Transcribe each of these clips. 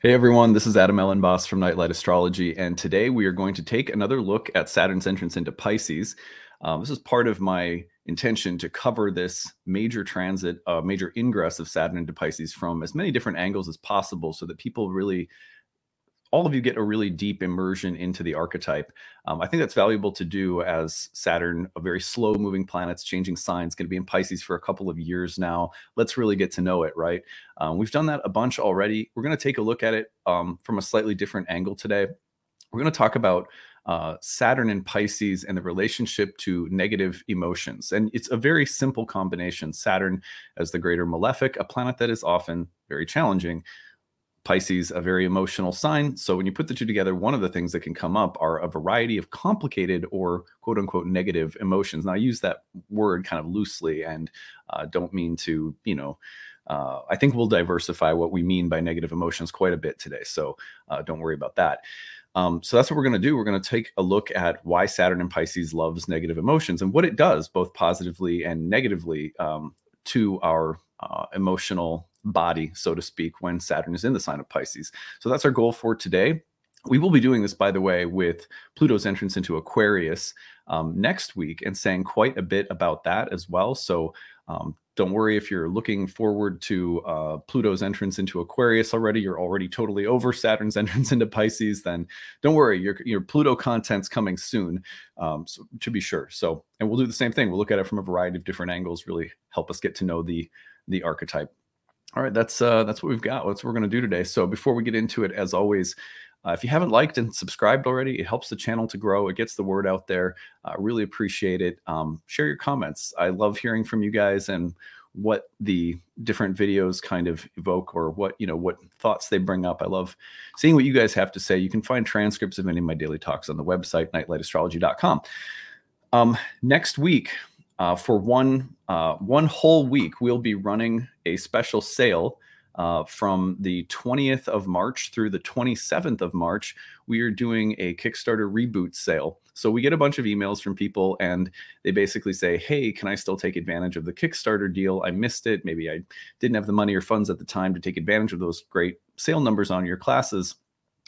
Hey everyone, this is Adam Elenbaas from Nightlight Astrology, and today we are going to take another look at Saturn's entrance into Pisces. Um, this is part of my intention to cover this major transit, uh, major ingress of Saturn into Pisces from as many different angles as possible so that people really all of you get a really deep immersion into the archetype. Um, I think that's valuable to do as Saturn, a very slow moving planet's changing signs, going to be in Pisces for a couple of years now. Let's really get to know it, right? Um, we've done that a bunch already. We're going to take a look at it um, from a slightly different angle today. We're going to talk about uh, Saturn and Pisces and the relationship to negative emotions. And it's a very simple combination Saturn as the greater malefic, a planet that is often very challenging Pisces, a very emotional sign. So when you put the two together, one of the things that can come up are a variety of complicated or quote unquote negative emotions. Now I use that word kind of loosely and uh, don't mean to, you know, uh, I think we'll diversify what we mean by negative emotions quite a bit today. So uh, don't worry about that. Um, so that's what we're going to do. We're going to take a look at why Saturn and Pisces loves negative emotions and what it does, both positively and negatively, um, to our uh, emotional body, so to speak, when Saturn is in the sign of Pisces. So that's our goal for today. We will be doing this, by the way, with Pluto's entrance into Aquarius um, next week and saying quite a bit about that as well. So um, don't worry if you're looking forward to uh, Pluto's entrance into Aquarius already. You're already totally over Saturn's entrance into Pisces. Then don't worry, your your Pluto content's coming soon, um, so, to be sure. So, and we'll do the same thing. We'll look at it from a variety of different angles. Really help us get to know the the archetype. All right, that's uh, that's what we've got. That's what we're going to do today. So before we get into it, as always, uh, if you haven't liked and subscribed already, it helps the channel to grow. It gets the word out there. I uh, really appreciate it. Um, share your comments. I love hearing from you guys and what the different videos kind of evoke or what you know what thoughts they bring up. I love seeing what you guys have to say. You can find transcripts of any of my daily talks on the website nightlightastrology.com. Um, next week, uh, for one uh, one whole week, we'll be running a special sale uh, from the 20th of March through the 27th of March. We are doing a Kickstarter reboot sale. So we get a bunch of emails from people, and they basically say, "Hey, can I still take advantage of the Kickstarter deal? I missed it. Maybe I didn't have the money or funds at the time to take advantage of those great sale numbers on your classes."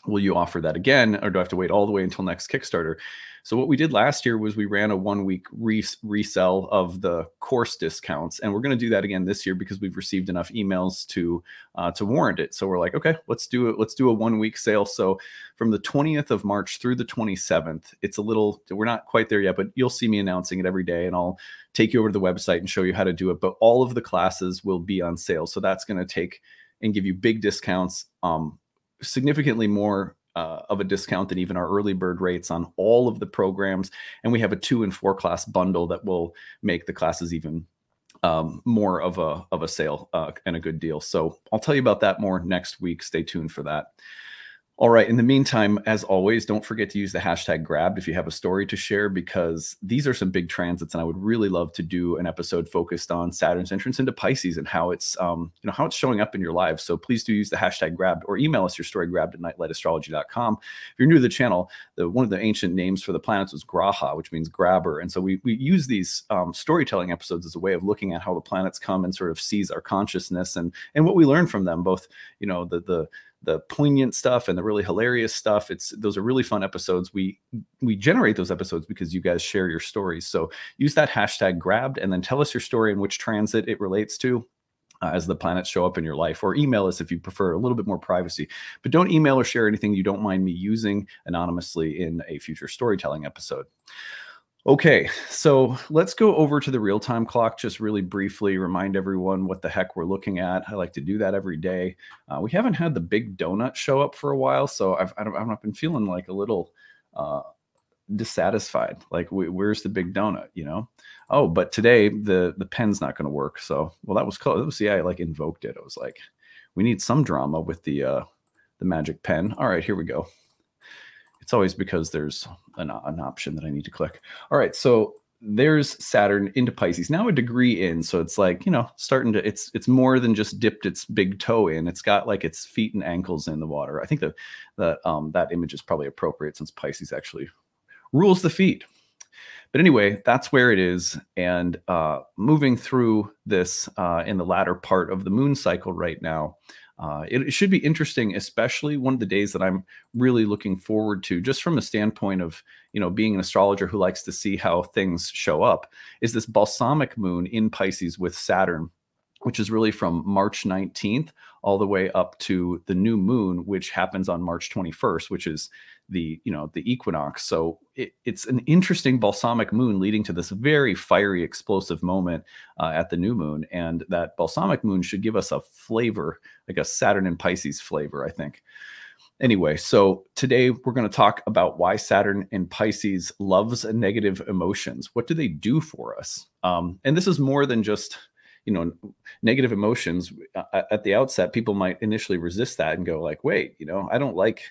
Will you offer that again or do i have to wait all the way until next kickstarter? So what we did last year was we ran a one week res- resell of the course discounts and we're going to do that again this year because we've received enough emails to uh, to warrant it. So we're like okay let's do it let's do a one week sale. So from the 20th of march through the 27th it's a little we're not quite there yet but you'll see me announcing it every day and i'll take you over to the website and show you how to do it but all of the classes will be on sale. So that's going to take and give you big discounts um, significantly more uh, of a discount than even our early bird rates on all of the programs. And we have a two and four class bundle that will make the classes even um, more of a of a sale uh, and a good deal. So I'll tell you about that more next week. Stay tuned for that. All right. In the meantime, as always, don't forget to use the hashtag grabbed if you have a story to share, because these are some big transits, and I would really love to do an episode focused on Saturn's entrance into Pisces and how it's, um, you know, how it's showing up in your lives. So please do use the hashtag grabbed or email us your story grabbed at nightlightastrology.com. If you're new to the channel, the one of the ancient names for the planets was Graha, which means grabber, and so we we use these um, storytelling episodes as a way of looking at how the planets come and sort of seize our consciousness and and what we learn from them, both you know the the the poignant stuff and the really hilarious stuff. It's those are really fun episodes. We we generate those episodes because you guys share your stories. So use that hashtag grabbed and then tell us your story and which transit it relates to uh, as the planets show up in your life or email us if you prefer a little bit more privacy. But don't email or share anything you don't mind me using anonymously in a future storytelling episode Okay, so let's go over to the real time clock just really briefly, remind everyone what the heck we're looking at. I like to do that every day. Uh, we haven't had the big donut show up for a while, so I've, I have not been feeling like a little uh, dissatisfied. Like, where's the big donut? You know? Oh, but today the the pen's not going to work. So, well, that was close. That was yeah, I like invoked it. I was like, we need some drama with the uh, the magic pen. All right, here we go. It's always because there's an, an option that I need to click. All right, so there's Saturn into Pisces now a degree in, so it's like you know starting to it's it's more than just dipped its big toe in. It's got like its feet and ankles in the water. I think that that um, that image is probably appropriate since Pisces actually rules the feet. But anyway, that's where it is. And uh, moving through this uh, in the latter part of the moon cycle right now, uh, it, it, should be interesting, especially one of the days that I'm really looking forward to, just from a standpoint of you know being an astrologer who likes to see how things show up, is this balsamic moon in Pisces with Saturn, which is really from March 19th all the way up to the new moon, which happens on March 21st, which is the you know the equinox. So it, it's an interesting balsamic moon leading to this very fiery explosive moment uh, at the new moon. And that balsamic moon should give us a flavor like a saturn and pisces flavor i think. Anyway so today we're going to talk about why saturn and pisces loves negative emotions. What do they do for us? Um, and this is more than just you know negative emotions. At the outset people might initially resist that and go like wait you know i don't like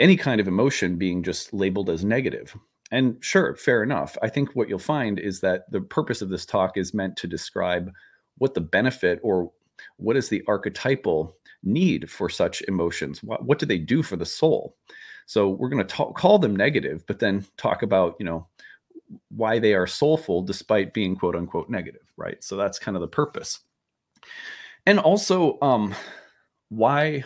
any kind of emotion being just labeled as negative. And sure, fair enough. I think what you'll find is that the purpose of this talk is meant to describe what the benefit or what is the archetypal need for such emotions. What, what do they do for the soul? So we're going to call them negative, but then talk about, you know, why they are soulful despite being quote unquote negative, right? So that's kind of the purpose. And also, um, why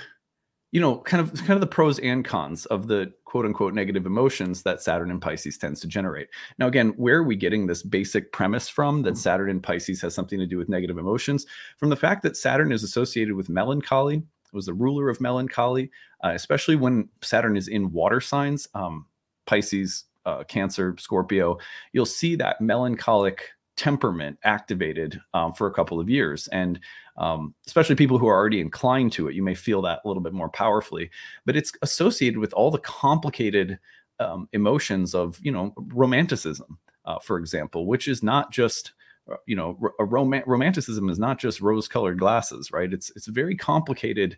you know, kind of kind of the pros and cons of the quote unquote negative emotions that Saturn and Pisces tends to generate. Now, again, where are we getting this basic premise from that Saturn and Pisces has something to do with negative emotions? From the fact that Saturn is associated with melancholy, was the ruler of melancholy, uh, especially when Saturn is in water signs, um, Pisces, uh, Cancer, Scorpio, you'll see that melancholic temperament activated um, for a couple of years. And um, especially people who are already inclined to it, you may feel that a little bit more powerfully. But it's associated with all the complicated um, emotions of, you know, romanticism, uh, for example, which is not just uh, you know a rom- romanticism is not just rose colored glasses right it's it's a very complicated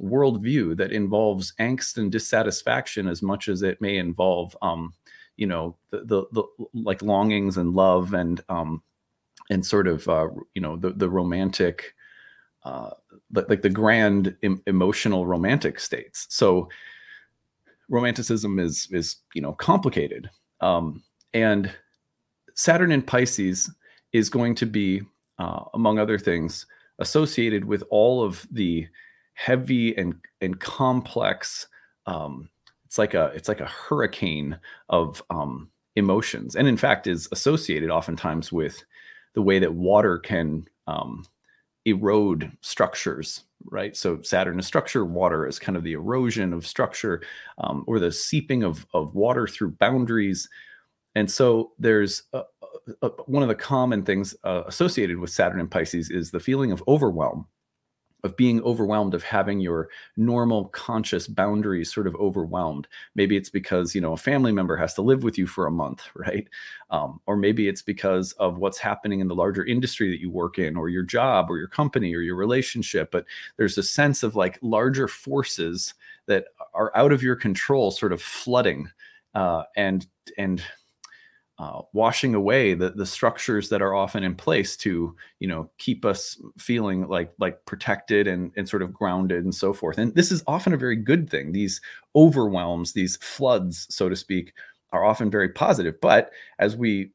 worldview that involves angst and dissatisfaction as much as it may involve um, you know the, the, the like longings and love and um and sort of uh you know the the romantic uh like the grand em- emotional romantic states. So romanticism is is you know complicated. Um and saturn in pisces is going to be uh, among other things associated with all of the heavy and and complex um, it's like a it's like a hurricane of um, emotions, and in fact is associated oftentimes with the way that water can um, erode structures. Right, so Saturn is structure, water is kind of the erosion of structure, um, or the seeping of of water through boundaries, and so there's a, a, one of the common things uh, associated with Saturn and Pisces is the feeling of overwhelm of being overwhelmed of having your normal conscious boundaries sort of overwhelmed. Maybe it's because you know a family member has to live with you for a month right? Um, or maybe it's because of what's happening in the larger industry that you work in or your job or your company or your relationship. But there's a sense of like larger forces that are out of your control sort of flooding uh, and and uh, washing away the the structures that are often in place to you know keep us feeling like like protected and and sort of grounded and so forth. And this is often a very good thing. These overwhelms these floods so to speak are often very positive. But as we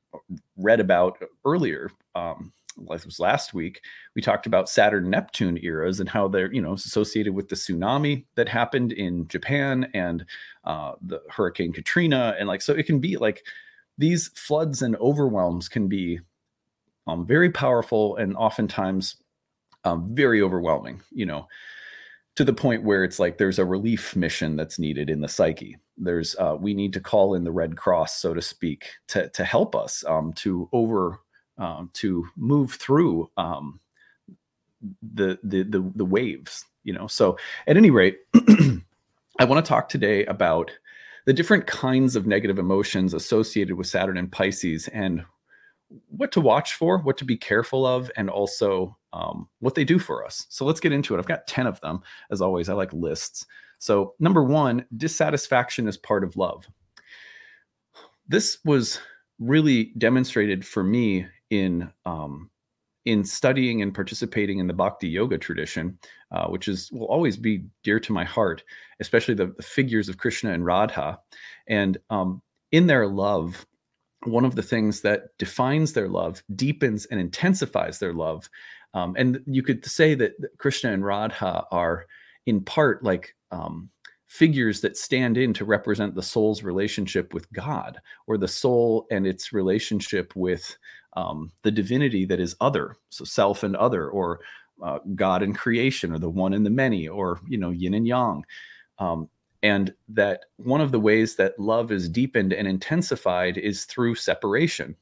read about earlier um was last week we talked about saturn neptune eras and how they're you know associated with the tsunami that happened in japan and uh, the hurricane katrina. And like so it can be like these floods and overwhelms can be um, very powerful and oftentimes um, very overwhelming, you know, to the point where it's like there's a relief mission that's needed in the psyche. There's, uh, we need to call in the Red Cross, so to speak, to, to help us um, to over, um, to move through um, the, the, the, the waves, you know. So at any rate, I want to talk today about the different kinds of negative emotions associated with Saturn and Pisces and what to watch for, what to be careful of, and also um, what they do for us. So let's get into it. I've got 10 of them. As always, I like lists. So, number one, dissatisfaction is part of love. This was really demonstrated for me in um, in studying and participating in the bhakti yoga tradition, uh, which is will always be dear to my heart, especially the, the figures of Krishna and Radha, and um, in their love, one of the things that defines their love, deepens and intensifies their love, Um, and you could say that Krishna and Radha are in part like um, figures that stand in to represent the soul's relationship with God or the soul and its relationship with um, the divinity that is other, so self and other, or uh, God and creation, or the one and the many, or you know yin and yang. Um, and that one of the ways that love is deepened and intensified is through separation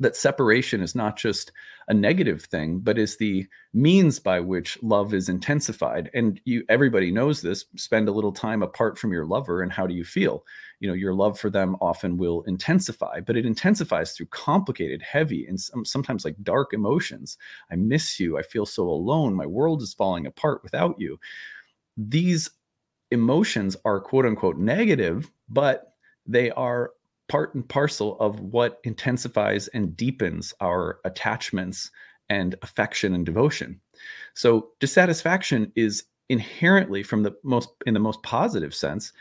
that separation is not just a negative thing but is the means by which love is intensified. And you everybody knows this spend a little time apart from your lover and how do you feel? You know your love for them often will intensify but it intensifies through complicated heavy and sometimes like dark emotions. I miss you. I feel so alone. My world is falling apart without you. These emotions are quote unquote negative but they are part and parcel of what intensifies and deepens our attachments and affection and devotion. So dissatisfaction is inherently from the most in the most positive sense,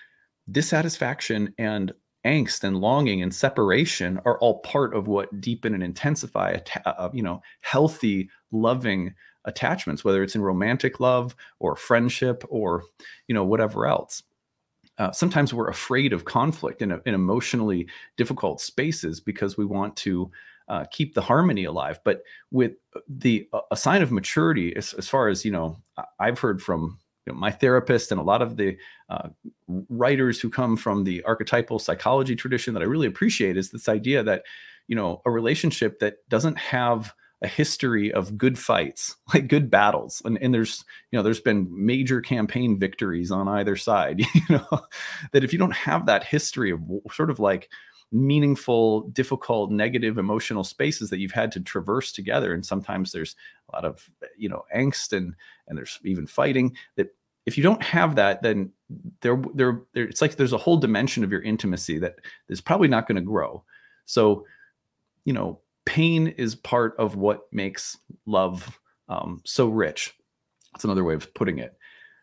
dissatisfaction and angst and longing and separation are all part of what deepen and intensify uh, you know healthy loving attachments whether it's in romantic love or friendship or you know whatever else uh, sometimes we're afraid of conflict in, a, in, emotionally difficult spaces because we want to uh, keep the harmony alive. But with the a sign of maturity, as, as far as you know, I've heard from you know, my therapist and a lot of the uh, writers who come from the archetypal psychology tradition that I really appreciate is this idea that you know a relationship that doesn't have a history of good fights, like good battles. And, and there's, you know, there's been major campaign victories on either side, you know, that if you don't have that history of sort of like meaningful, difficult, negative emotional spaces that you've had to traverse together, and sometimes there's a lot of, you know, angst and, and there's even fighting that if you don't have that, then there, there, there, it's like there's a whole dimension of your intimacy that is probably not going to grow. So, you know, pain is part of what makes love um, so rich. That's another way of putting it.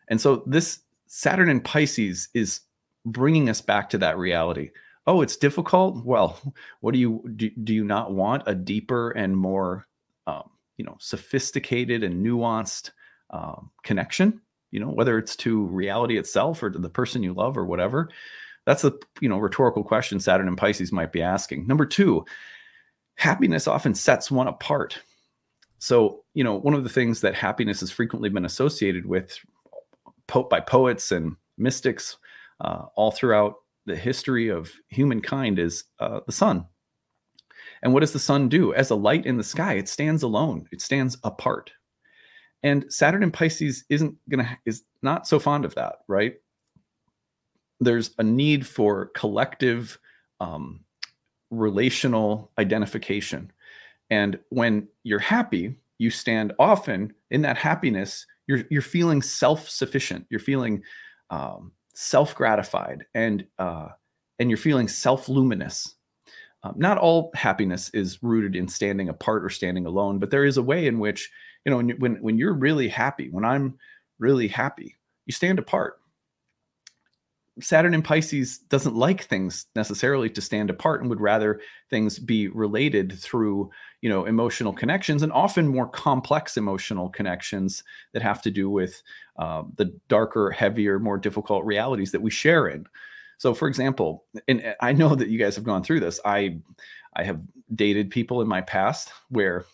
And so this Saturn in Pisces is bringing us back to that reality. Oh, it's difficult. Well, what do you do? Do you not want a deeper and more, um, you know, sophisticated and nuanced um, connection? You know, whether it's to reality itself or to the person you love or whatever. That's a you know rhetorical question Saturn and Pisces might be asking. Number two, happiness often sets one apart. So, you know, one of the things that happiness has frequently been associated with po- by poets and mystics uh, all throughout the history of humankind is uh, the sun. And what does the sun do? As a light in the sky, it stands alone, it stands apart. And Saturn in Pisces isn't gonna is not so fond of that, right? There's a need for collective um, relational identification. And when you're happy, you stand often in that happiness. You're you're feeling self-sufficient. You're feeling um, self-gratified, and uh, and you're feeling self-luminous. Um, not all happiness is rooted in standing apart or standing alone, but there is a way in which you know when when, when you're really happy. When I'm really happy, you stand apart. Saturn in Pisces doesn't like things necessarily to stand apart and would rather things be related through, you know, emotional connections and often more complex emotional connections that have to do with uh, the darker, heavier, more difficult realities that we share in. So, for example, and I know that you guys have gone through this. I, I have dated people in my past where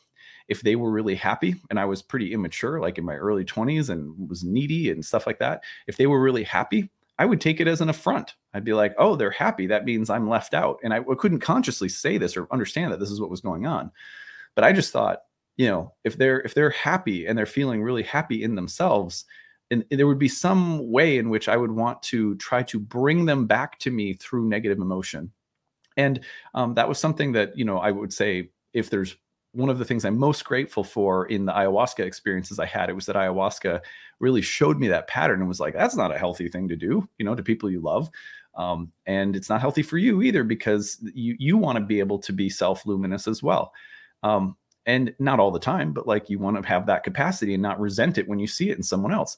if they were really happy and I was pretty immature, like in my early 20s and was needy and stuff like that, if they were really happy, I would take it as an affront. I'd be like, oh, they're happy. That means I'm left out. And I couldn't consciously say this or understand that this is what was going on. But I just thought, you know, if they're if they're happy and they're feeling really happy in themselves, and there would be some way in which I would want to try to bring them back to me through negative emotion. And um, that was something that, you know, I would say if there's one of the things I'm most grateful for in the ayahuasca experiences I had, it was that ayahuasca really showed me that pattern and was like, that's not a healthy thing to do, you know, to people you love. Um, and it's not healthy for you either because you you want to be able to be self luminous as well. Um, and not all the time, but like you want to have that capacity and not resent it when you see it in someone else.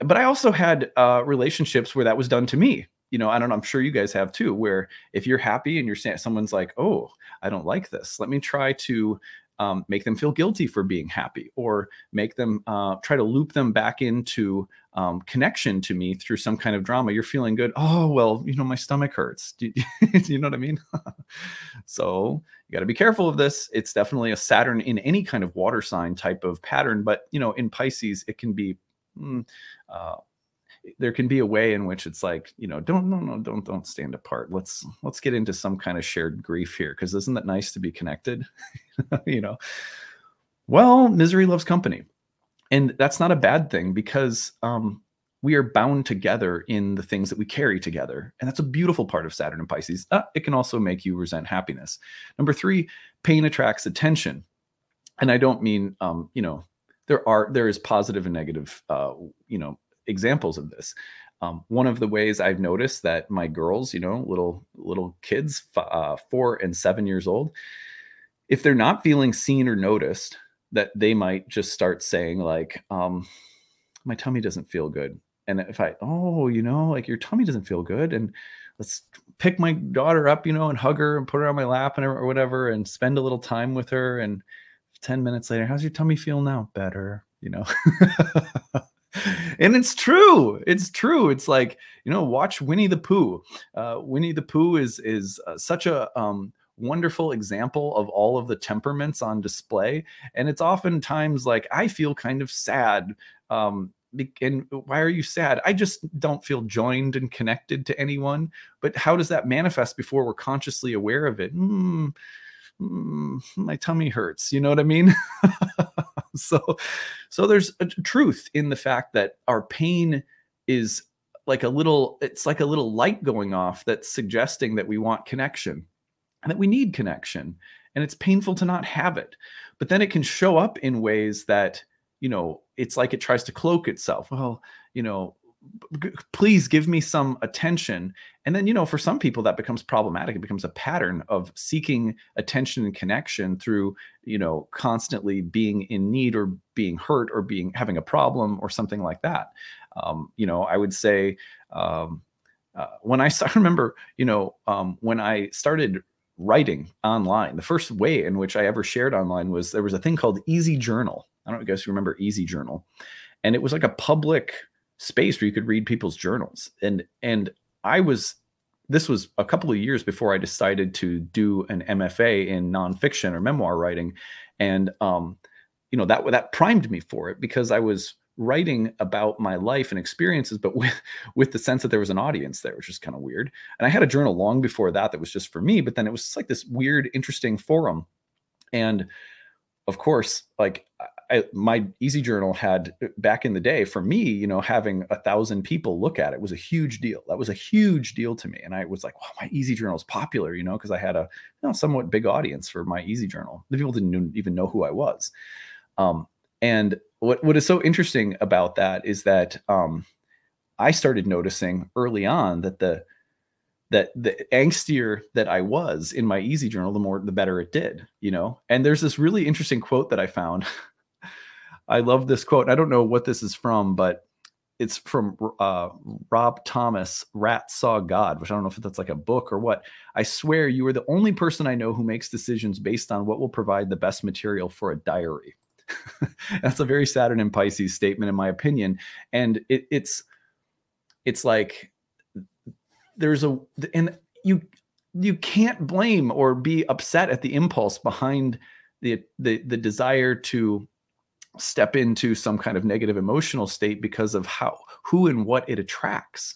But I also had uh, relationships where that was done to me you know, I don't know, I'm sure you guys have too, where if you're happy and you're saying someone's like, oh, I don't like this, let me try to um, make them feel guilty for being happy or make them uh, try to loop them back into um, connection to me through some kind of drama. You're feeling good. Oh, well, you know, my stomach hurts. Do, do you know what I mean? so you got to be careful of this. It's definitely a Saturn in any kind of water sign type of pattern. But, you know, in Pisces, it can be. Mm, uh, there can be a way in which it's like you know don't no no don't don't stand apart. Let's let's get into some kind of shared grief here because isn't that nice to be connected? You know? Well misery loves company. And that's not a bad thing because um, we are bound together in the things that we carry together. And that's a beautiful part of saturn and pisces. Uh, it can also make you resent happiness. Number three pain attracts attention. And i don't mean um, you know there are there is positive and negative uh, you know examples of this. Um, one of the ways i've noticed that my girls you know little little kids uh, four and seven years old if they're not feeling seen or noticed that they might just start saying like um my tummy doesn't feel good. And if i oh you know like your tummy doesn't feel good and let's pick my daughter up you know and hug her and put her on my lap and or whatever and spend a little time with her and 10 minutes later how's your tummy feel now? Better you know and it's true it's true it's like you know watch winnie the pooh uh, winnie the pooh is is uh, such a um, wonderful example of all of the temperaments on display. And it's oftentimes like, I feel kind of sad. Um, and why are you sad? I just don't feel joined and connected to anyone. But how does that manifest before we're consciously aware of it? Mm, mm, my tummy hurts. You know what I mean? so, so there's a truth in the fact that our pain is like a little. It's like a little light going off that's suggesting that we want connection and that we need connection and it's painful to not have it but then it can show up in ways that you know it's like it tries to cloak itself well you know please give me some attention and then you know for some people that becomes problematic it becomes a pattern of seeking attention and connection through you know constantly being in need or being hurt or being having a problem or something like that um, you know i would say um, uh, when i, I remember you know um, when i started writing online. The first way in which I ever shared online was there was a thing called Easy Journal. I don't know if you guys remember Easy Journal. And it was like a public space where you could read people's journals. And and I was this was a couple of years before I decided to do an MFA in nonfiction or memoir writing. And um, you know, that that primed me for it because I was writing about my life and experiences, but with with the sense that there was an audience there, which is kind of weird. And I had a journal long before that that was just for me, but then it was like this weird, interesting forum. And of course, like I, my easy journal had back in the day for me, you know, having a thousand people look at it was a huge deal. That was a huge deal to me. And I was like, wow, my easy journal is popular, you know, because I had a you know, somewhat big audience for my easy journal. The people didn't even know who I was. Um, and what what is so interesting about that is that um, I started noticing early on that the that the angstier that I was in my easy journal, the more the better it did, you know. And there's this really interesting quote that I found. I love this quote. I don't know what this is from, but it's from uh, Rob Thomas, Rats Saw God, which I don't know if that's like a book or what. I swear you are the only person I know who makes decisions based on what will provide the best material for a diary. That's a very Saturn and Pisces statement, in my opinion. And it, it's it's like there's a and you you can't blame or be upset at the impulse behind the the the desire to step into some kind of negative emotional state because of how who and what it attracts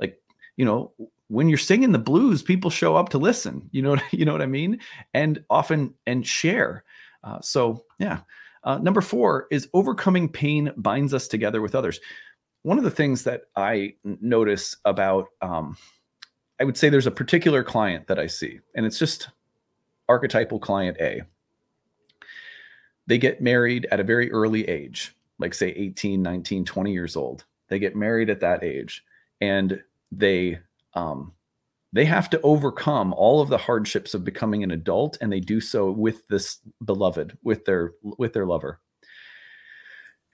like you know when you're singing the blues people show up to listen you know you know what i mean and often and share uh, so yeah uh, number four is overcoming pain binds us together with others. One of the things that I notice about, um, I would say there's a particular client that I see, and it's just archetypal client A. They get married at a very early age, like say 18, 19, 20 years old. They get married at that age and they um, they have to overcome all of the hardships of becoming an adult and they do so with this beloved with their with their lover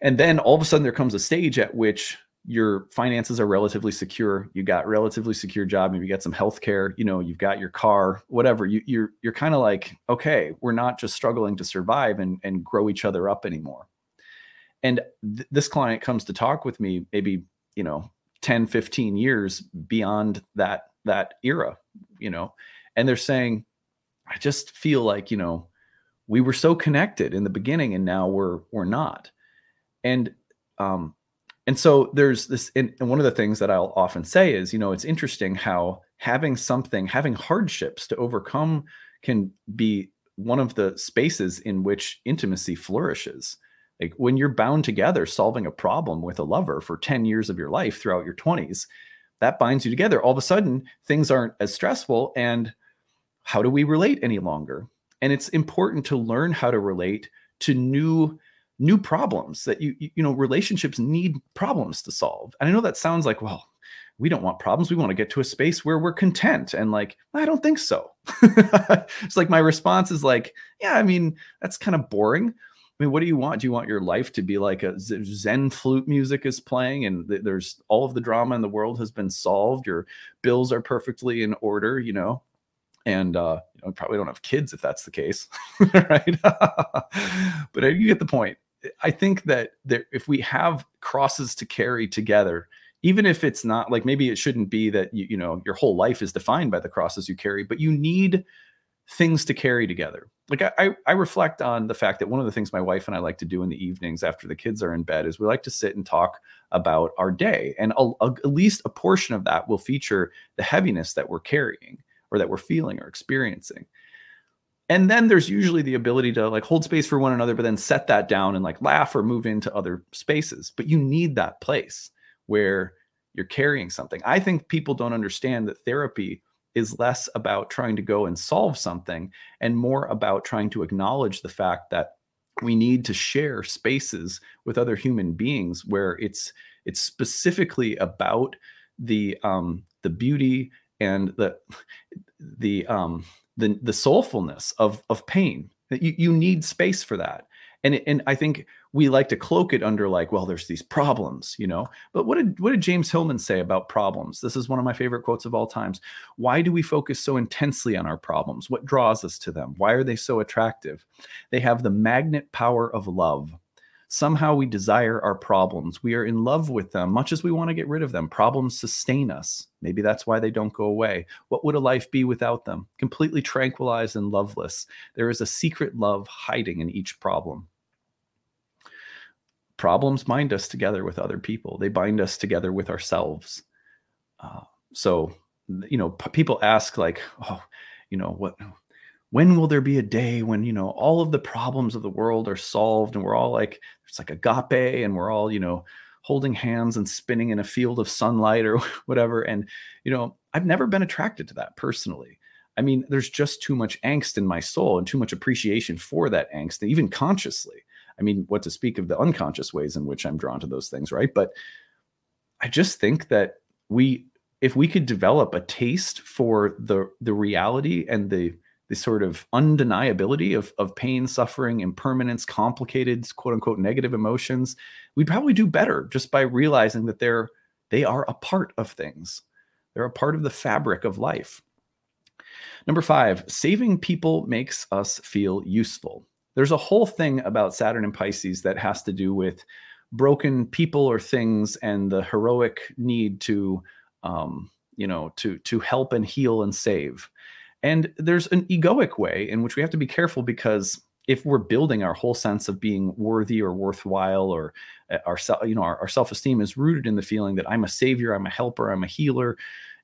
and then all of a sudden there comes a stage at which your finances are relatively secure you got relatively secure job maybe you got some health care you know you've got your car whatever you, you're you're kind of like okay we're not just struggling to survive and and grow each other up anymore. And th- this client comes to talk with me maybe you know 10 15 years beyond that that era you know and they're saying i just feel like you know we were so connected in the beginning and now we're we're not. And um and so there's this and, one of the things that i'll often say is you know it's interesting how having something having hardships to overcome can be one of the spaces in which intimacy flourishes. Like when you're bound together solving a problem with a lover for 10 years of your life throughout your 20s that binds you together. All of a sudden things aren't as stressful and how do we relate any longer? And it's important to learn how to relate to new new problems that you you know relationships need problems to solve and i know that sounds like well we don't want problems we want to get to a space where we're content and like i don't think so it's like my response is like yeah i mean that's kind of boring I mean, what do you want? Do you want your life to be like a Zen flute music is playing and th- there's all of the drama in the world has been solved? Your bills are perfectly in order, you know? and uh, you know, probably don't have kids if that's the case, right? but you get the point. I think that there, if we have crosses to carry together, even if it's not like maybe it shouldn't be that you, you know your whole life is defined by the crosses you carry, but you need things to carry together. Like I, I reflect on the fact that one of the things my wife and I like to do in the evenings after the kids are in bed is we like to sit and talk about our day, and a, a, at least a portion of that will feature the heaviness that we're carrying or that we're feeling or experiencing. And then there's usually the ability to like hold space for one another, but then set that down and like laugh or move into other spaces. But you need that place where you're carrying something. I think people don't understand that therapy is less about trying to go and solve something and more about trying to acknowledge the fact that we need to share spaces with other human beings where it's it's specifically about the um the beauty and the the um the the soulfulness of of pain that you, you need space for that. And and i think we like to cloak it under like well there's these problems you know? But what did what did james hillman say about problems? This is one of my favorite quotes of all times. Why do we focus so intensely on our problems? What draws us to them? Why are they so attractive? They have the magnet power of love Somehow we desire our problems. We are in love with them, much as we want to get rid of them. Problems sustain us. Maybe that's why they don't go away. What would a life be without them? Completely tranquilized and loveless. There is a secret love hiding in each problem. Problems bind us together with other people, they bind us together with ourselves. Uh, so, you know, p- people ask, like, oh, you know, what when will there be a day when you know all of the problems of the world are solved and we're all like it's like agape and we're all you know holding hands and spinning in a field of sunlight or whatever. And you know i've never been attracted to that personally. I mean there's just too much angst in my soul and too much appreciation for that angst even consciously. I mean what to speak of the unconscious ways in which i'm drawn to those things right? But i just think that we if we could develop a taste for the the reality and the the sort of undeniability of, of pain, suffering, impermanence, complicated, quote unquote, negative emotions, we'd probably do better just by realizing that they're they are a part of things. They're a part of the fabric of life. Number five, saving people makes us feel useful. There's a whole thing about Saturn and Pisces that has to do with broken people or things and the heroic need to, um, you know, to to help and heal and save. And there's an egoic way in which we have to be careful because if we're building our whole sense of being worthy or worthwhile or uh, our you know our, our, self-esteem is rooted in the feeling that i'm a savior i'm a helper i'm a healer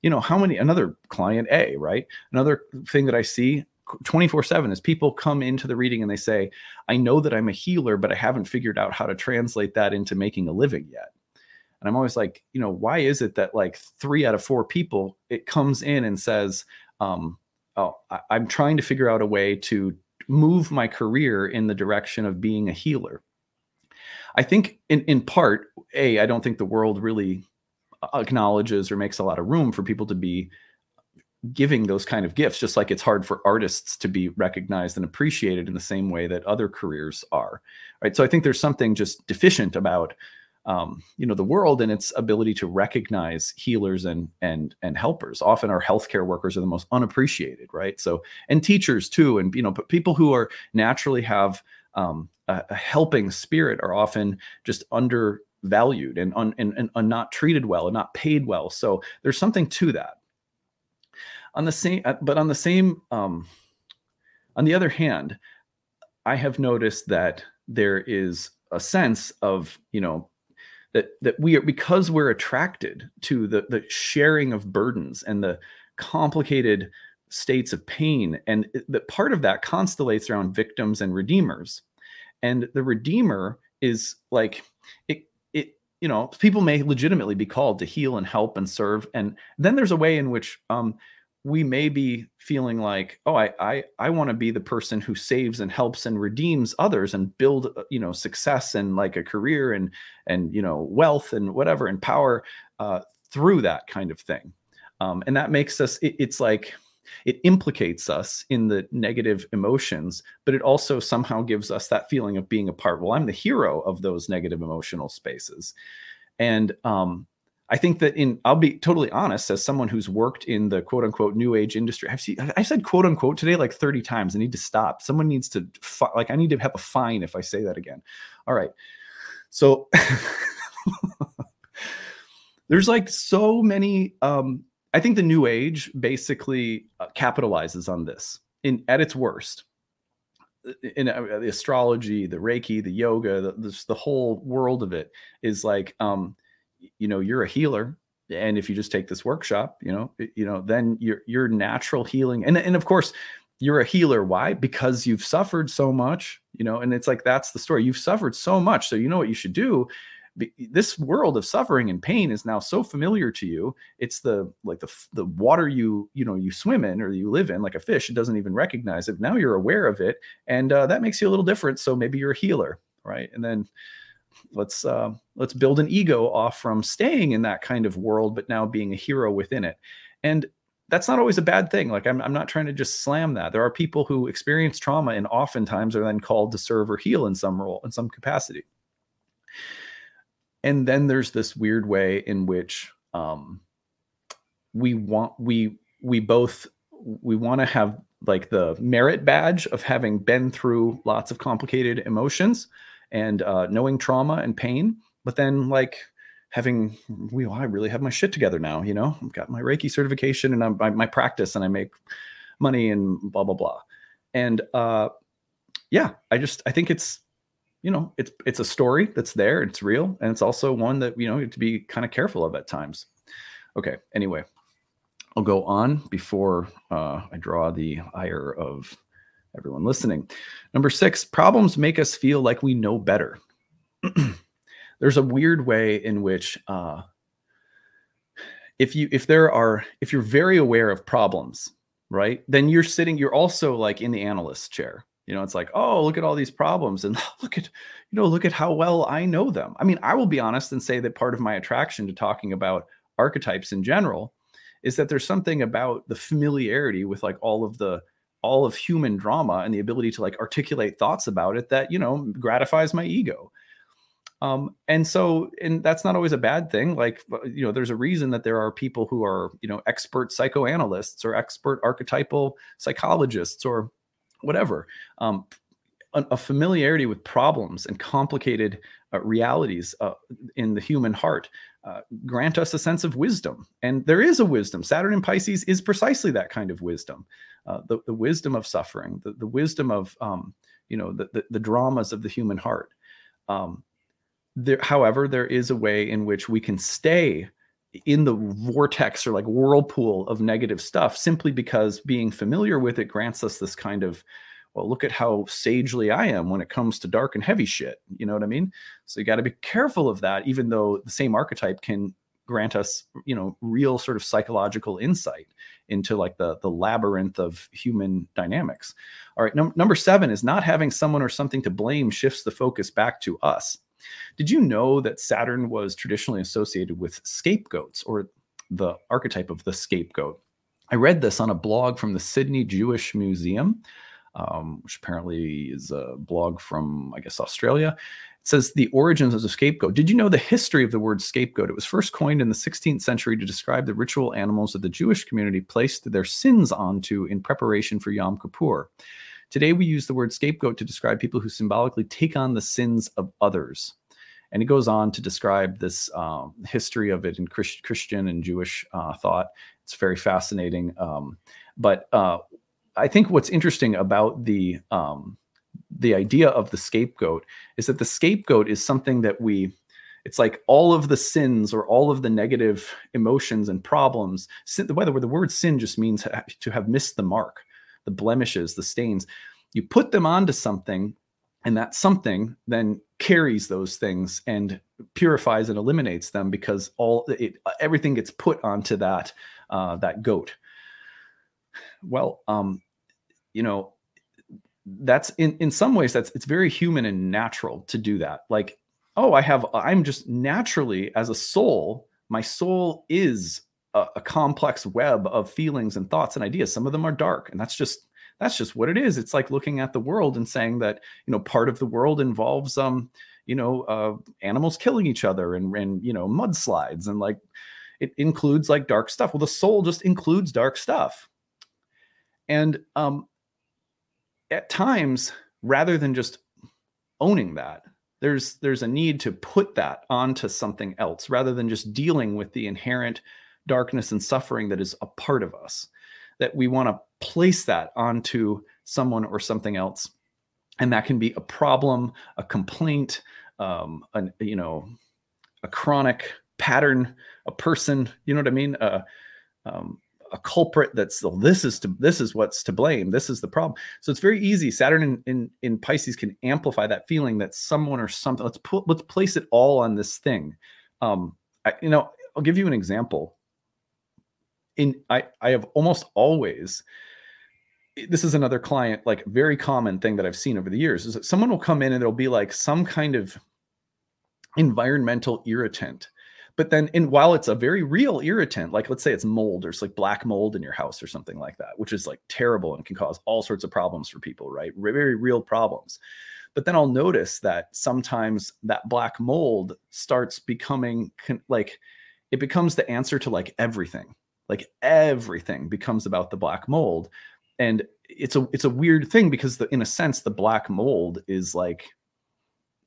you know how many another client a right? Another thing that i see 24 7 is people come into the reading and they say i know that i'm a healer but i haven't figured out how to translate that into making a living yet. And i'm always like you know why is it that like three out of four people it comes in and says um, oh, I, I'm trying to figure out a way to move my career in the direction of being a healer. I think, in, in part, A, I don't think the world really acknowledges or makes a lot of room for people to be giving those kind of gifts, just like it's hard for artists to be recognized and appreciated in the same way that other careers are. Right. So I think there's something just deficient about um, you know the world and its ability to recognize healers and and and helpers. Often our healthcare workers are the most unappreciated right? So and teachers too and you know but people who are naturally have um, a, a, helping spirit are often just undervalued and, un, and, and, and not treated well and not paid well. So there's something to that. On the same uh, but on the same um, on the other hand i have noticed that there is a sense of you know that that we are because we're attracted to the the sharing of burdens and the complicated states of pain and that part of that constellates around victims and redeemers. And the redeemer is like it it you know people may legitimately be called to heal and help and serve and then there's a way in which um we may be feeling like oh i i, I want to be the person who saves and helps and redeems others and build uh, you know success and like a career and and you know wealth and whatever and power uh, through that kind of thing. Um, and that makes us it, it's like it implicates us in the negative emotions but it also somehow gives us that feeling of being a part. Well i'm the hero of those negative emotional spaces. And um I think that in I'll be totally honest as someone who's worked in the quote unquote new age industry. I've seen I said quote unquote today like 30 times. I need to stop. Someone needs to like I need to have a fine if I say that again. All right. So there's like so many um I think the new age basically uh, capitalizes on this in at its worst in uh, the astrology, the Reiki, the yoga, the, the, the whole world of it is like um you know you're a healer and if you just take this workshop you know you know then your your natural healing and and of course you're a healer. Why? Because you've suffered so much you know and it's like that's the story. You've suffered so much so you know what you should do. This world of suffering and pain is now so familiar to you. It's the like the the water you you know you swim in or you live in like a fish it doesn't even recognize it. Now you're aware of it and uh, that makes you a little different so maybe you're a healer right? And then let's uh, let's build an ego off from staying in that kind of world but now being a hero within it. And that's not always a bad thing. Like I'm, I'm not trying to just slam that. There are people who experience trauma and oftentimes are then called to serve or heal in some role in some capacity. And then there's this weird way in which um, we want we we both we want to have like the merit badge of having been through lots of complicated emotions and uh, knowing trauma and pain, but then like having, well, I really have my shit together now. You know, I've got my Reiki certification and I'm my, my practice and I make money and blah blah blah. And uh, yeah, I just I think it's you know it's it's a story that's there, it's real, and it's also one that you know you have to be kind of careful of at times. Okay, anyway, I'll go on before uh, I draw the ire of everyone listening. Number six, problems make us feel like we know better. There's a weird way in which uh, if you if there are if you're very aware of problems, right, then you're sitting, you're also like in the analyst chair. You know, it's like, oh, look at all these problems and look at, you know, look at how well I know them. I mean, I will be honest and say that part of my attraction to talking about archetypes in general is that there's something about the familiarity with like all of the all of human drama and the ability to like articulate thoughts about it that you know gratifies my ego um and so and that's not always a bad thing like you know there's a reason that there are people who are you know expert psychoanalysts or expert archetypal psychologists or whatever um a, a familiarity with problems and complicated uh, realities uh, in the human heart uh, grant us a sense of wisdom. And there is a wisdom. Saturn in Pisces is precisely that kind of wisdom uh, the, the wisdom of suffering, the, the wisdom of, um, you know, the, the, the, dramas of the human heart. Um, there, however, there is a way in which we can stay in the vortex or like whirlpool of negative stuff simply because being familiar with it grants us this kind of well, look at how sagely I am when it comes to dark and heavy shit. You know what I mean? So you got to be careful of that, even though the same archetype can grant us, you know, real sort of psychological insight into like the the labyrinth of human dynamics. All right, num- number seven is not having someone or something to blame shifts the focus back to us. Did you know that Saturn was traditionally associated with scapegoats or the archetype of the scapegoat? I read this on a blog from the Sydney Jewish Museum um, which apparently is a blog from, I guess, Australia. It says the origins of the scapegoat. Did you know the history of the word scapegoat? It was first coined in the 16th century to describe the ritual animals that the Jewish community placed their sins onto in preparation for Yom Kippur. Today, we use the word scapegoat to describe people who symbolically take on the sins of others. And he goes on to describe this um, history of it in Christ- Christian and Jewish uh, thought. It's very fascinating. Um, but uh, I think what's interesting about the um, the idea of the scapegoat is that the scapegoat is something that we it's like all of the sins or all of the negative emotions and problems sin, the way the word sin just means to have missed the mark the blemishes the stains. You put them onto something and that something then carries those things and purifies and eliminates them because all it everything gets put onto that uh, that goat. Well um you know that's in in some ways that's it's very human and natural to do that. Like oh i have i'm just naturally as a soul my soul is a, a, complex web of feelings and thoughts and ideas. Some of them are dark and that's just that's just what it is. It's like looking at the world and saying that you know part of the world involves um you know uh animals killing each other and and you know mudslides and like it includes like dark stuff. Well the soul just includes dark stuff. And um at times rather than just owning that there's there's a need to put that onto something else rather than just dealing with the inherent darkness and suffering that is a part of us that we want to place that onto someone or something else. And that can be a problem a complaint um an you know a chronic pattern a person you know what i mean? Uh, um, a culprit that's well, this is to this is what's to blame. This is the problem. So it's very easy. Saturn in, in in pisces can amplify that feeling that someone or something let's put let's place it all on this thing. Um I, you know i'll give you an example. In i i have almost always this is another client like very common thing that i've seen over the years is that someone will come in and there'll be like some kind of environmental irritant but then in while it's a very real irritant like let's say it's mold or it's like black mold in your house or something like that which is like terrible and can cause all sorts of problems for people right? Very real problems. But then i'll notice that sometimes that black mold starts becoming like it becomes the answer to like everything. Like everything becomes about the black mold. And it's a it's a weird thing because the in a sense the black mold is like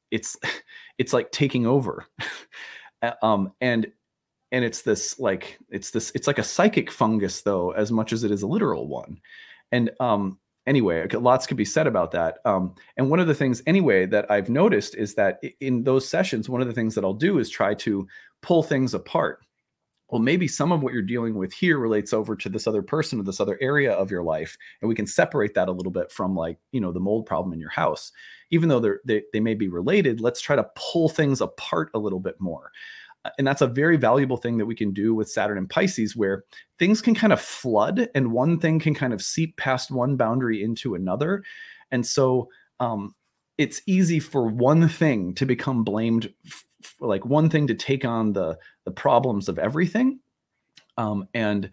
it's it's like taking over um, and and it's this like it's this it's like a psychic fungus though as much as it is a literal one. And um anyway lots could be said about that. Um and one of the things anyway that i've noticed is that in those sessions one of the things that i'll do is try to pull things apart well maybe some of what you're dealing with here relates over to this other person or this other area of your life and we can separate that a little bit from like you know the mold problem in your house even though they're they, they may be related let's try to pull things apart a little bit more uh, and that's a very valuable thing that we can do with Saturn and Pisces, where things can kind of flood and one thing can kind of seep past one boundary into another. And so um, it's easy for one thing to become blamed, f- like one thing to take on the the problems of everything. Um, and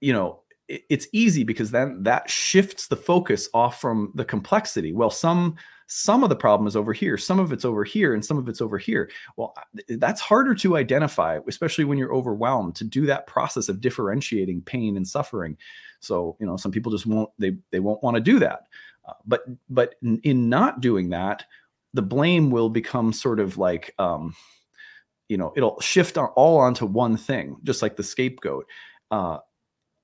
you know, it's easy because then that shifts the focus off from the complexity. Well, some some of the problem is over here, some of it's over here, and some of it's over here. Well, that's harder to identify, especially when you're overwhelmed to do that process of differentiating pain and suffering. So, you know, some people just won't they they won't want to do that. Uh, but but in not doing that, the blame will become sort of like um, you know, it'll shift all onto one thing, just like the scapegoat. Uh,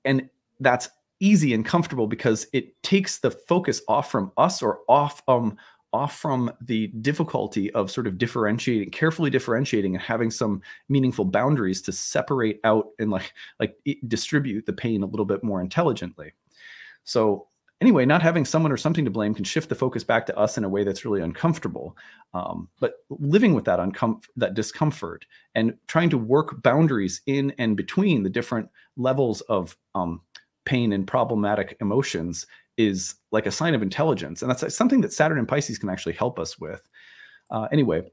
and that's easy and comfortable because it takes the focus off from us or off um off from the difficulty of sort of differentiating carefully differentiating and having some meaningful boundaries to separate out and like like distribute the pain a little bit more intelligently so anyway not having someone or something to blame can shift the focus back to us in a way that's really uncomfortable um, but living with that uncom- that discomfort and trying to work boundaries in and between the different levels of um, pain and problematic emotions is like a sign of intelligence. And that's something that Saturn and Pisces can actually help us with. Uh, anyway,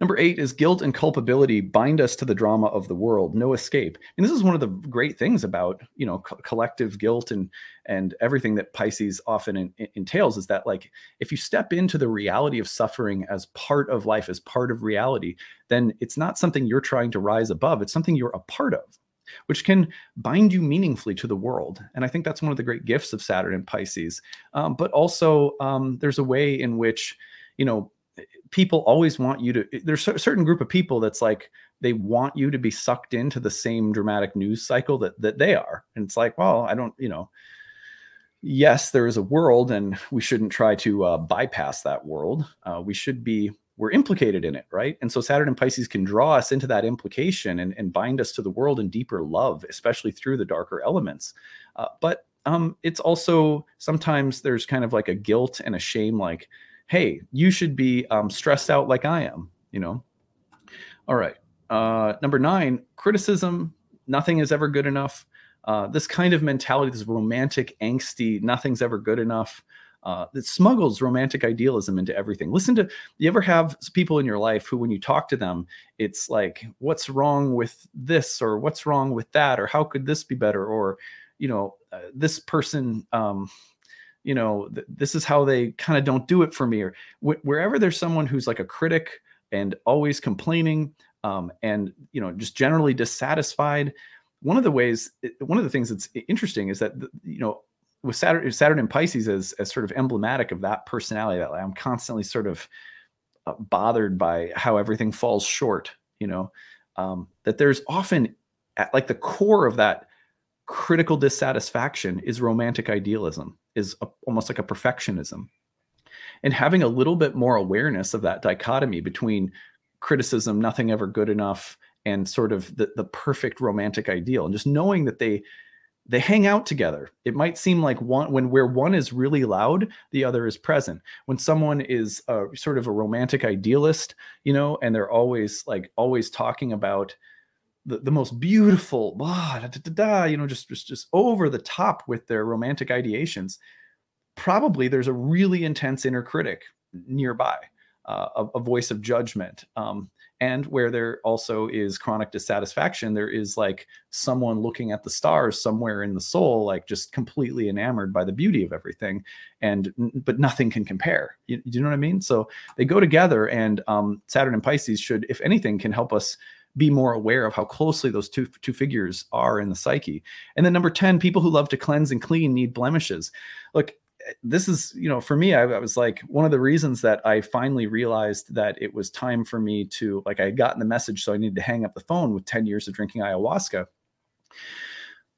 Number eight is guilt and culpability bind us to the drama of the world, no escape. And this is one of the great things about you know co- collective guilt and and everything that Pisces often in, in, entails is that like if you step into the reality of suffering as part of life, as part of reality, then it's not something you're trying to rise above. It's something you're a part of which can bind you meaningfully to the world. And I think that's one of the great gifts of Saturn and Pisces. Um, but also, um, there's a way in which, you know, people always want you to there's a certain group of people that's like they want you to be sucked into the same dramatic news cycle that that they are. And it's like well i don't you know yes there is a world and we shouldn't try to uh, bypass that world. Uh, we should be we're implicated in it right? And so saturn and pisces can draw us into that implication and, and bind us to the world in deeper love especially through the darker elements. Uh, but um, it's also sometimes there's kind of like a guilt and a shame like hey, you should be um, stressed out like I am, you know? All right. Uh, number nine, criticism. Nothing is ever good enough. Uh, this kind of mentality, this romantic, angsty, nothing's ever good enough. Uh, that smuggles romantic idealism into everything. Listen to you ever have people in your life who, when you talk to them, it's like, what's wrong with this, or what's wrong with that, or how could this be better, or you know, uh, this person um, you know th- this is how they kind of don't do it for me or wh- wherever there's someone who's like a critic and always complaining um, and you know just generally dissatisfied one of the ways one of the things that's interesting is that you know with saturn saturn pisces as, as sort of emblematic of that personality that i'm constantly sort of uh, bothered by how everything falls short you know um, that there's often at like the core of that critical dissatisfaction is romantic idealism is a, almost like a perfectionism. And having a little bit more awareness of that dichotomy between criticism nothing ever good enough and sort of the, the perfect romantic ideal and just knowing that they they hang out together. It might seem like one when where one is really loud the other is present. When someone is a, sort of a romantic idealist you know and they're always like always talking about the, the most beautiful, blah, da, da, da, you know, just, just just over the top with their romantic ideations. Probably there's a really intense inner critic nearby, uh, a, a, voice of judgment. Um, and where there also is chronic dissatisfaction, there is like someone looking at the stars somewhere in the soul, like just completely enamored by the beauty of everything, and but nothing can compare. You, you know what I mean? So they go together, and um, Saturn and Pisces should, if anything, can help us be more aware of how closely those two two figures are in the psyche. And then number 10, people who love to cleanse and clean need blemishes. Look, Eh, this is, you know, for me, I, I was like one of the reasons that I finally realized that it was time for me to like I had gotten the message, so I needed to hang up the phone with 10 years of drinking ayahuasca.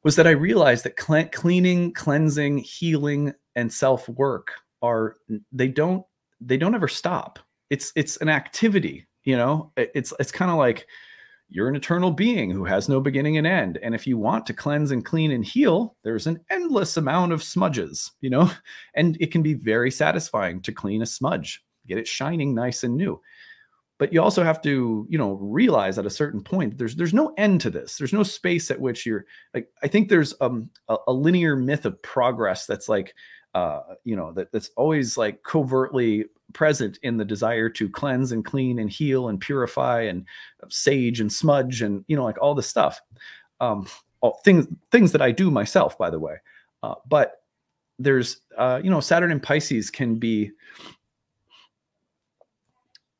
Was that I realized that cl- cleaning, cleansing, healing, and self work are they don't they don't ever stop. It's it's an activity, you know. It's it's kind of like you're an eternal being who has no beginning and end. And if you want to cleanse and clean and heal, there's an endless amount of smudges, you know, and it can be very satisfying to clean a smudge, get it shining nice and new. But you also have to, you know, realize at a certain point there's there's no end to this. There's no space at which you're like. I think there's um, a, a linear myth of progress that's like, uh, you know, that that's always like covertly present in the desire to cleanse and clean and heal and purify and sage and smudge and you know like all this stuff. Um all things things that i do myself by the way. Uh, but there's uh you know saturn and pisces can be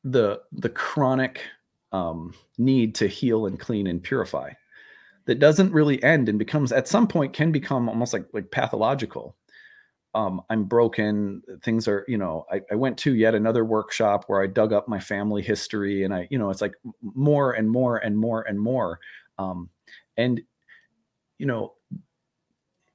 the the chronic um need to heal and clean and purify that doesn't really end and becomes at some point can become almost like like pathological um, I'm broken. Things are, you know, I, I, went to yet another workshop where I dug up my family history and I, you know, it's like more and more and more and more. Um, and, you know,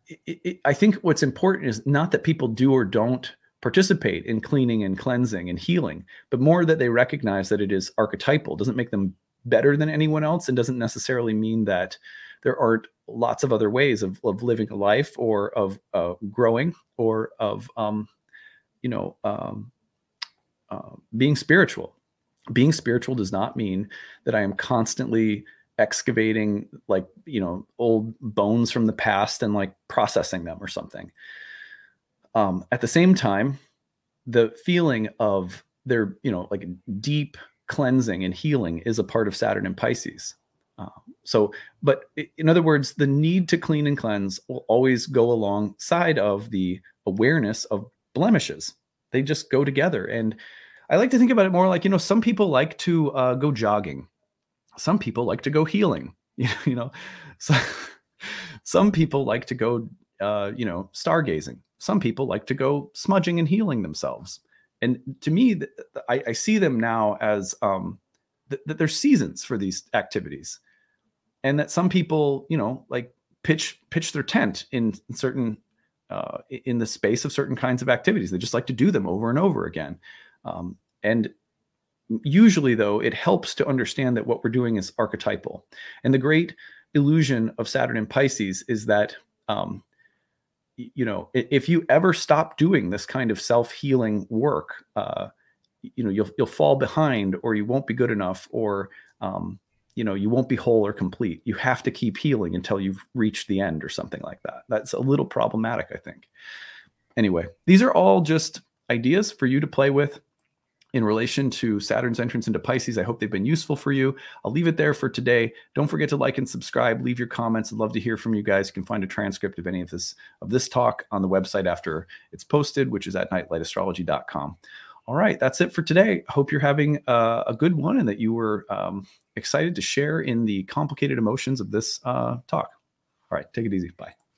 it, it, I think what's important is not that people do or don't participate in cleaning and cleansing and healing, but more that they recognize that it is archetypal, doesn't make them better than anyone else and doesn't necessarily mean that there aren't lots of other ways of, of living a life or of uh, growing or of um, you know um, uh, being spiritual being spiritual does not mean that i am constantly excavating like you know old bones from the past and like processing them or something um, at the same time the feeling of their you know like deep cleansing and healing is a part of Saturn and Pisces. Uh, so, but in other words, the need to clean and cleanse will always go alongside of the awareness of blemishes. They just go together. And I like to think about it more like, you know, some people like to uh, go jogging, some people like to go healing, you know, so, some people like to go, uh, you know, stargazing. Some people like to go smudging and healing themselves. And to me, I, I see them now as um, that th- there's seasons for these activities and that some people, you know, like pitch pitch their tent in certain uh, in the space of certain kinds of activities. They just like to do them over and over again. Um, and usually, though, it helps to understand that what we're doing is archetypal. And the great illusion of Saturn in Pisces is that, um, you know, if you ever stop doing this kind of self healing work, uh, you know, you'll you'll fall behind, or you won't be good enough, or um, you know you won't be whole or complete you have to keep healing until you've reached the end or something like that that's a little problematic i think anyway these are all just ideas for you to play with in relation to Saturn's entrance into Pisces. I hope they've been useful for you. I'll leave it there for today. Don't forget to like and subscribe, leave your comments. I'd love to hear from you guys. You can find a transcript of any of this of this talk on the website after it's posted, which is at nightlightastrology.com. All right, that's it for today. Hope you're having uh, a good one and that you were um, excited to share in the complicated emotions of this uh, talk. All right, take it easy. Bye.